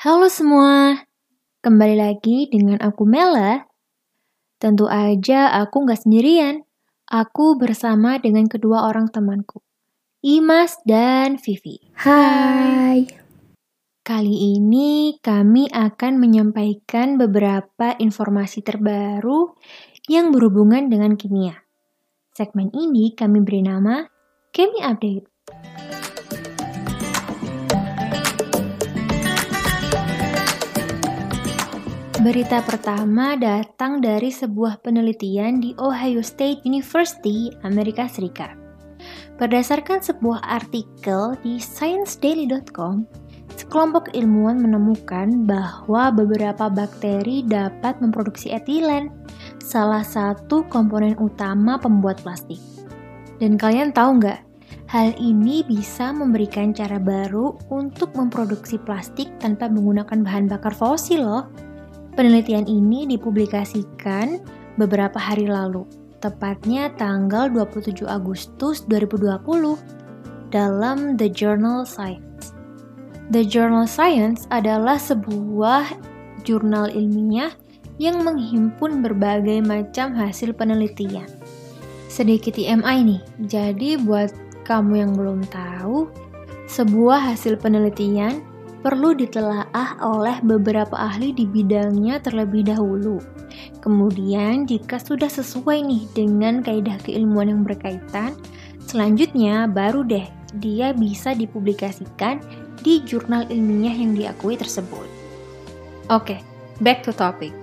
Halo semua, kembali lagi dengan aku Mela. Tentu aja aku nggak sendirian. Aku bersama dengan kedua orang temanku, Imas dan Vivi. Hai. Kali ini kami akan menyampaikan beberapa informasi terbaru yang berhubungan dengan kimia. Segmen ini kami beri nama Chemi Update. Berita pertama datang dari sebuah penelitian di Ohio State University, Amerika Serikat. Berdasarkan sebuah artikel di ScienceDaily.com, sekelompok ilmuwan menemukan bahwa beberapa bakteri dapat memproduksi etilen, salah satu komponen utama pembuat plastik. Dan kalian tahu nggak, hal ini bisa memberikan cara baru untuk memproduksi plastik tanpa menggunakan bahan bakar fosil loh. Penelitian ini dipublikasikan beberapa hari lalu, tepatnya tanggal 27 Agustus 2020 dalam The Journal Science. The Journal Science adalah sebuah jurnal ilmiah yang menghimpun berbagai macam hasil penelitian. Sedikit IMI nih, jadi buat kamu yang belum tahu, sebuah hasil penelitian perlu ditelaah oleh beberapa ahli di bidangnya terlebih dahulu. Kemudian, jika sudah sesuai nih dengan kaidah keilmuan yang berkaitan, selanjutnya baru deh dia bisa dipublikasikan di jurnal ilmiah yang diakui tersebut. Oke, back to topic.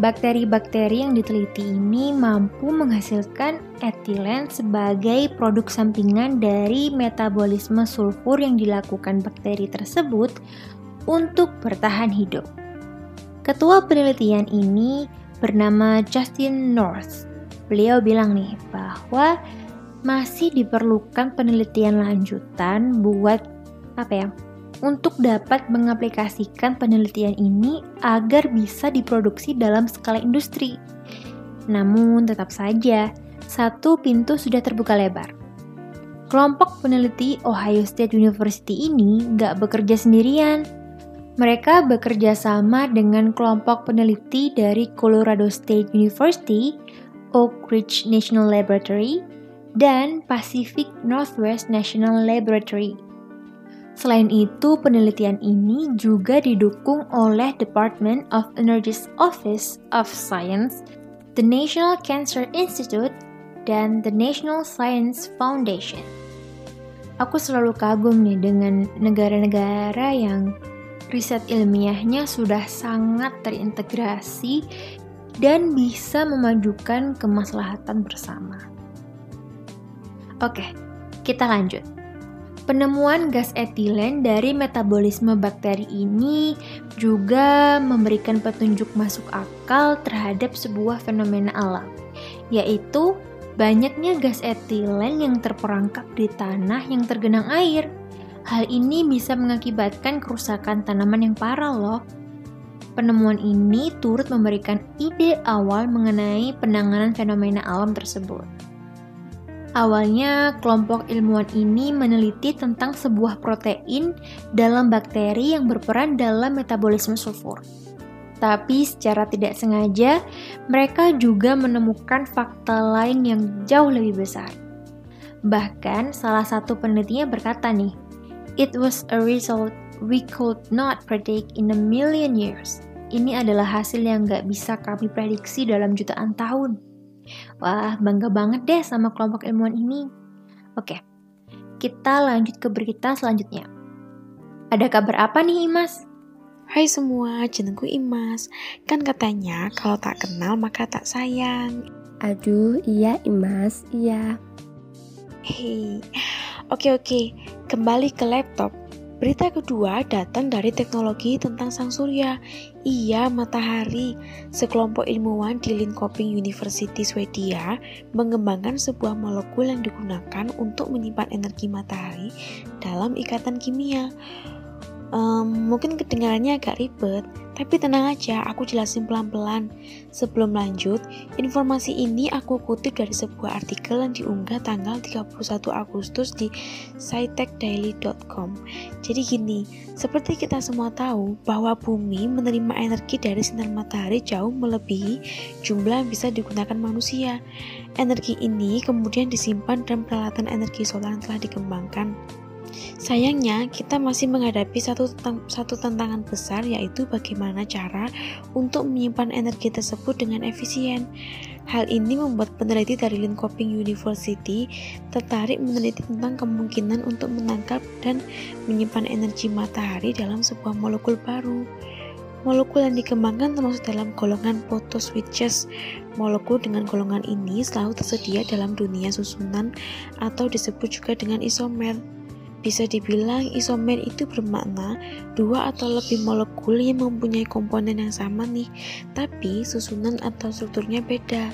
Bakteri-bakteri yang diteliti ini mampu menghasilkan etilen sebagai produk sampingan dari metabolisme sulfur yang dilakukan bakteri tersebut untuk bertahan hidup. Ketua penelitian ini bernama Justin North. Beliau bilang nih bahwa masih diperlukan penelitian lanjutan buat apa ya? Untuk dapat mengaplikasikan penelitian ini agar bisa diproduksi dalam skala industri. Namun, tetap saja, satu pintu sudah terbuka lebar. Kelompok peneliti Ohio State University ini nggak bekerja sendirian. Mereka bekerja sama dengan kelompok peneliti dari Colorado State University, Oak Ridge National Laboratory, dan Pacific Northwest National Laboratory Selain itu, penelitian ini juga didukung oleh Department of Energy's Office of Science, the National Cancer Institute, dan the National Science Foundation. Aku selalu kagum nih dengan negara-negara yang riset ilmiahnya sudah sangat terintegrasi dan bisa memajukan kemaslahatan bersama. Oke, kita lanjut. Penemuan gas etilen dari metabolisme bakteri ini juga memberikan petunjuk masuk akal terhadap sebuah fenomena alam, yaitu banyaknya gas etilen yang terperangkap di tanah yang tergenang air. Hal ini bisa mengakibatkan kerusakan tanaman yang parah loh. Penemuan ini turut memberikan ide awal mengenai penanganan fenomena alam tersebut. Awalnya, kelompok ilmuwan ini meneliti tentang sebuah protein dalam bakteri yang berperan dalam metabolisme sulfur. Tapi secara tidak sengaja, mereka juga menemukan fakta lain yang jauh lebih besar. Bahkan, salah satu penelitinya berkata nih, It was a result we could not predict in a million years. Ini adalah hasil yang gak bisa kami prediksi dalam jutaan tahun. Wah, bangga banget deh sama kelompok ilmuwan ini. Oke, kita lanjut ke berita selanjutnya. Ada kabar apa nih, Imas? Hai semua, jenengku Imas. Kan katanya kalau tak kenal maka tak sayang. Aduh, iya Imas, iya. Hei, oke oke, kembali ke laptop. Berita kedua datang dari teknologi tentang sang surya. Iya, matahari. Sekelompok ilmuwan di Linköping University Swedia mengembangkan sebuah molekul yang digunakan untuk menyimpan energi matahari dalam ikatan kimia. Um, mungkin kedengarannya agak ribet, tapi tenang aja, aku jelasin pelan-pelan. Sebelum lanjut, informasi ini aku kutip dari sebuah artikel yang diunggah tanggal 31 Agustus di scitechdaily.com. Jadi gini, seperti kita semua tahu bahwa bumi menerima energi dari sinar matahari jauh melebihi jumlah yang bisa digunakan manusia. Energi ini kemudian disimpan dalam peralatan energi solar yang telah dikembangkan. Sayangnya, kita masih menghadapi satu, satu tantangan besar yaitu bagaimana cara untuk menyimpan energi tersebut dengan efisien. Hal ini membuat peneliti dari Linköping University tertarik meneliti tentang kemungkinan untuk menangkap dan menyimpan energi matahari dalam sebuah molekul baru. Molekul yang dikembangkan termasuk dalam golongan photoswitches. Molekul dengan golongan ini selalu tersedia dalam dunia susunan atau disebut juga dengan isomer. Bisa dibilang isomer itu bermakna dua atau lebih molekul yang mempunyai komponen yang sama nih, tapi susunan atau strukturnya beda.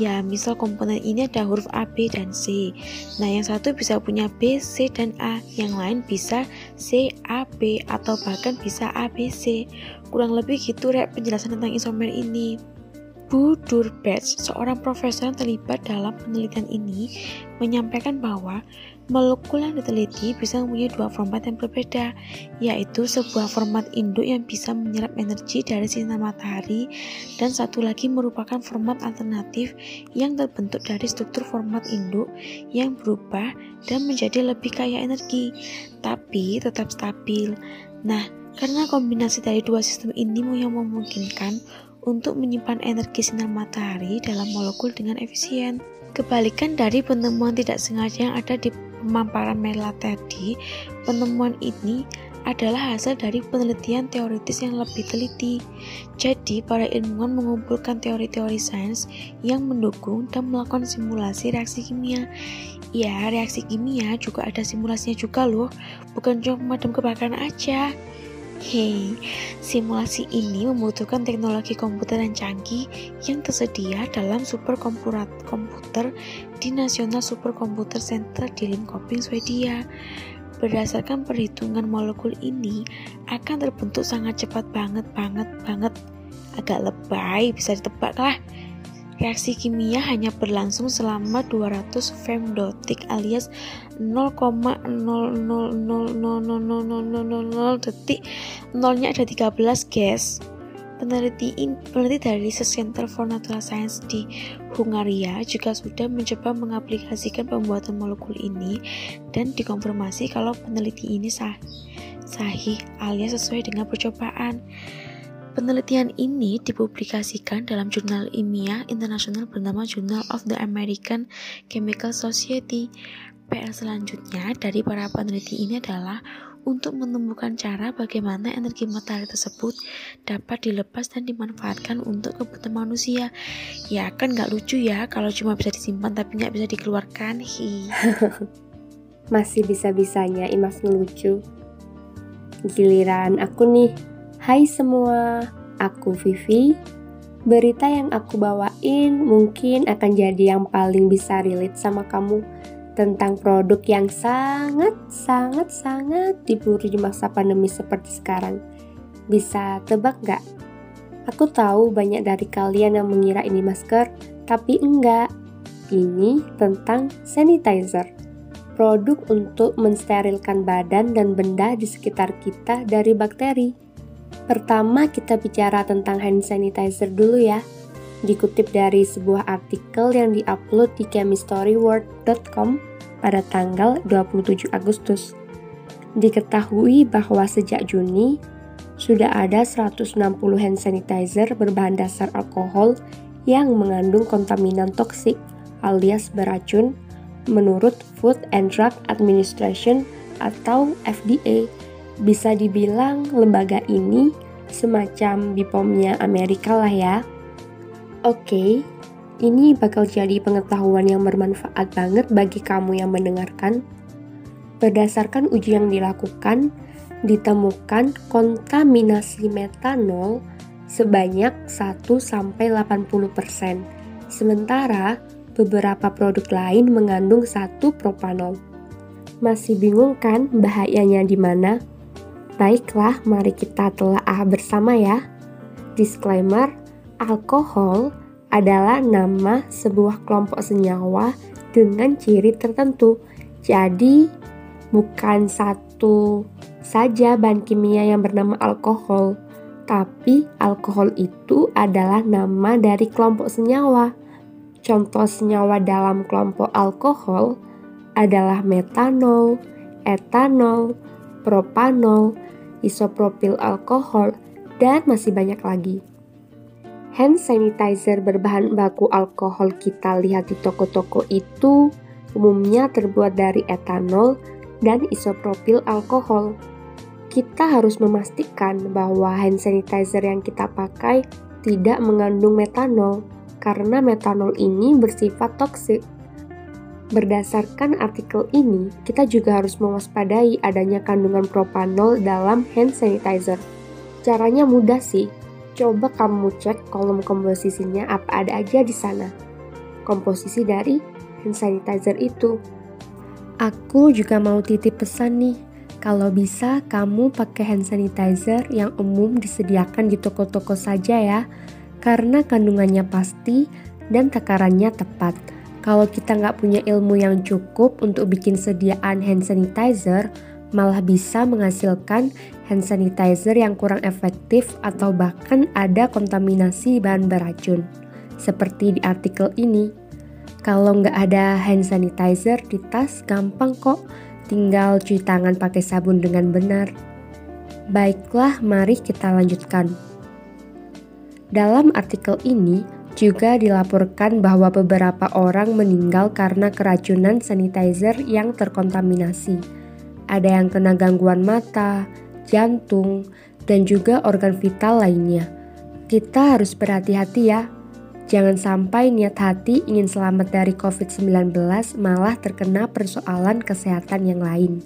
Ya, misal komponen ini ada huruf A, B, dan C. Nah, yang satu bisa punya B, C, dan A, yang lain bisa C, A, B, atau bahkan bisa A, B, C. Kurang lebih gitu rek penjelasan tentang isomer ini. Bu Durbetz, seorang profesor yang terlibat dalam penelitian ini, menyampaikan bahwa molekul yang diteliti bisa mempunyai dua format yang berbeda, yaitu sebuah format induk yang bisa menyerap energi dari sinar matahari, dan satu lagi merupakan format alternatif yang terbentuk dari struktur format induk yang berubah dan menjadi lebih kaya energi, tapi tetap stabil. Nah, karena kombinasi dari dua sistem ini yang memungkinkan untuk menyimpan energi sinar matahari dalam molekul dengan efisien. Kebalikan dari penemuan tidak sengaja yang ada di pemaparan Mela tadi, penemuan ini adalah hasil dari penelitian teoritis yang lebih teliti. Jadi, para ilmuwan mengumpulkan teori-teori sains yang mendukung dan melakukan simulasi reaksi kimia. Ya, reaksi kimia juga ada simulasinya juga loh, bukan cuma pemadam kebakaran aja. Hei, simulasi ini membutuhkan teknologi komputer yang canggih yang tersedia dalam superkomputer di National Supercomputer Center di Linköping, Swedia. Berdasarkan perhitungan molekul ini akan terbentuk sangat cepat banget banget banget. Agak lebay, bisa ditebak lah. Reaksi kimia hanya berlangsung selama 200 femdotik alias 0,0000000 detik nolnya ada 13 guys peneliti, peneliti dari Research Center for Natural Science di Hungaria juga sudah mencoba mengaplikasikan pembuatan molekul ini dan dikonfirmasi kalau peneliti ini sah, sahih alias sesuai dengan percobaan. Penelitian ini dipublikasikan dalam jurnal ilmiah internasional bernama Journal of the American Chemical Society. PR selanjutnya dari para peneliti ini adalah untuk menemukan cara bagaimana energi matahari tersebut dapat dilepas dan dimanfaatkan untuk kebutuhan manusia. Ya kan nggak lucu ya kalau cuma bisa disimpan tapi nggak bisa dikeluarkan. Hi. Masih bisa-bisanya Imas ngelucu. Giliran aku nih Hai semua, aku Vivi. Berita yang aku bawain mungkin akan jadi yang paling bisa relate sama kamu tentang produk yang sangat, sangat, sangat diburu di masa pandemi seperti sekarang. Bisa tebak gak? Aku tahu banyak dari kalian yang mengira ini masker, tapi enggak. Ini tentang sanitizer. Produk untuk mensterilkan badan dan benda di sekitar kita dari bakteri. Pertama kita bicara tentang hand sanitizer dulu ya. Dikutip dari sebuah artikel yang diupload di chemistryworld.com pada tanggal 27 Agustus. Diketahui bahwa sejak Juni sudah ada 160 hand sanitizer berbahan dasar alkohol yang mengandung kontaminan toksik alias beracun menurut Food and Drug Administration atau FDA bisa dibilang lembaga ini semacam BPOM-nya Amerika lah ya. Oke, ini bakal jadi pengetahuan yang bermanfaat banget bagi kamu yang mendengarkan. Berdasarkan uji yang dilakukan, ditemukan kontaminasi metanol sebanyak 1-80%. Sementara beberapa produk lain mengandung satu propanol. Masih bingung kan bahayanya di mana? Baiklah, mari kita telah bersama ya. Disclaimer, alkohol adalah nama sebuah kelompok senyawa dengan ciri tertentu. Jadi, bukan satu saja bahan kimia yang bernama alkohol, tapi alkohol itu adalah nama dari kelompok senyawa. Contoh senyawa dalam kelompok alkohol adalah metanol, etanol, propanol, isopropil alkohol, dan masih banyak lagi. Hand sanitizer berbahan baku alkohol kita lihat di toko-toko itu umumnya terbuat dari etanol dan isopropil alkohol. Kita harus memastikan bahwa hand sanitizer yang kita pakai tidak mengandung metanol karena metanol ini bersifat toksik. Berdasarkan artikel ini, kita juga harus mewaspadai adanya kandungan propanol dalam hand sanitizer. Caranya mudah sih, Coba kamu cek kolom komposisinya apa ada aja di sana. Komposisi dari hand sanitizer itu. Aku juga mau titip pesan nih. Kalau bisa, kamu pakai hand sanitizer yang umum disediakan di toko-toko saja ya, karena kandungannya pasti dan takarannya tepat. Kalau kita nggak punya ilmu yang cukup untuk bikin sediaan hand sanitizer, malah bisa menghasilkan hand sanitizer yang kurang efektif atau bahkan ada kontaminasi bahan beracun. Seperti di artikel ini, kalau nggak ada hand sanitizer di tas gampang kok, tinggal cuci tangan pakai sabun dengan benar. Baiklah, mari kita lanjutkan. Dalam artikel ini juga dilaporkan bahwa beberapa orang meninggal karena keracunan sanitizer yang terkontaminasi. Ada yang kena gangguan mata, jantung, dan juga organ vital lainnya. Kita harus berhati-hati ya. Jangan sampai niat hati ingin selamat dari COVID-19 malah terkena persoalan kesehatan yang lain.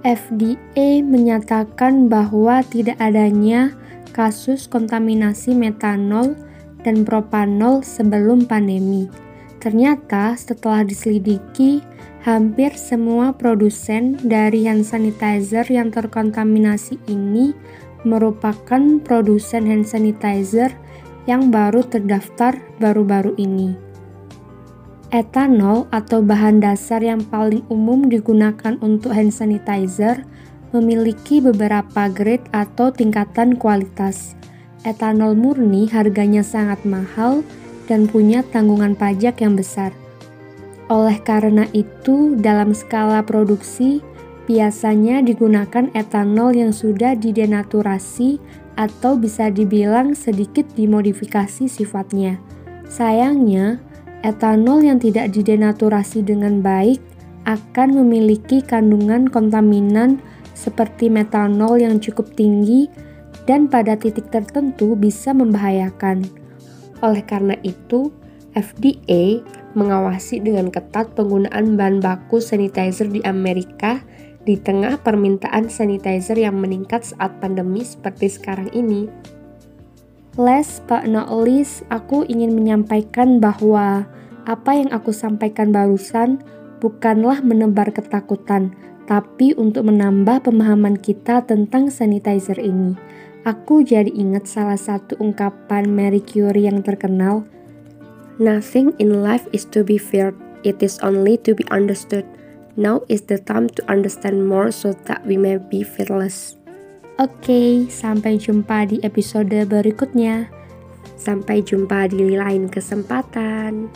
FDA menyatakan bahwa tidak adanya kasus kontaminasi metanol dan propanol sebelum pandemi. Ternyata setelah diselidiki, Hampir semua produsen dari hand sanitizer yang terkontaminasi ini merupakan produsen hand sanitizer yang baru terdaftar baru-baru ini. Etanol atau bahan dasar yang paling umum digunakan untuk hand sanitizer memiliki beberapa grade atau tingkatan kualitas. Etanol murni harganya sangat mahal dan punya tanggungan pajak yang besar. Oleh karena itu, dalam skala produksi biasanya digunakan etanol yang sudah didenaturasi atau bisa dibilang sedikit dimodifikasi sifatnya. Sayangnya, etanol yang tidak didenaturasi dengan baik akan memiliki kandungan kontaminan seperti metanol yang cukup tinggi dan pada titik tertentu bisa membahayakan. Oleh karena itu, FDA mengawasi dengan ketat penggunaan bahan baku sanitizer di Amerika di tengah permintaan sanitizer yang meningkat saat pandemi seperti sekarang ini. Last but not least, aku ingin menyampaikan bahwa apa yang aku sampaikan barusan bukanlah menebar ketakutan, tapi untuk menambah pemahaman kita tentang sanitizer ini. Aku jadi ingat salah satu ungkapan Mary Curie yang terkenal, Nothing in life is to be feared, it is only to be understood. Now is the time to understand more so that we may be fearless. Oke, okay, sampai jumpa di episode berikutnya. Sampai jumpa di lain kesempatan.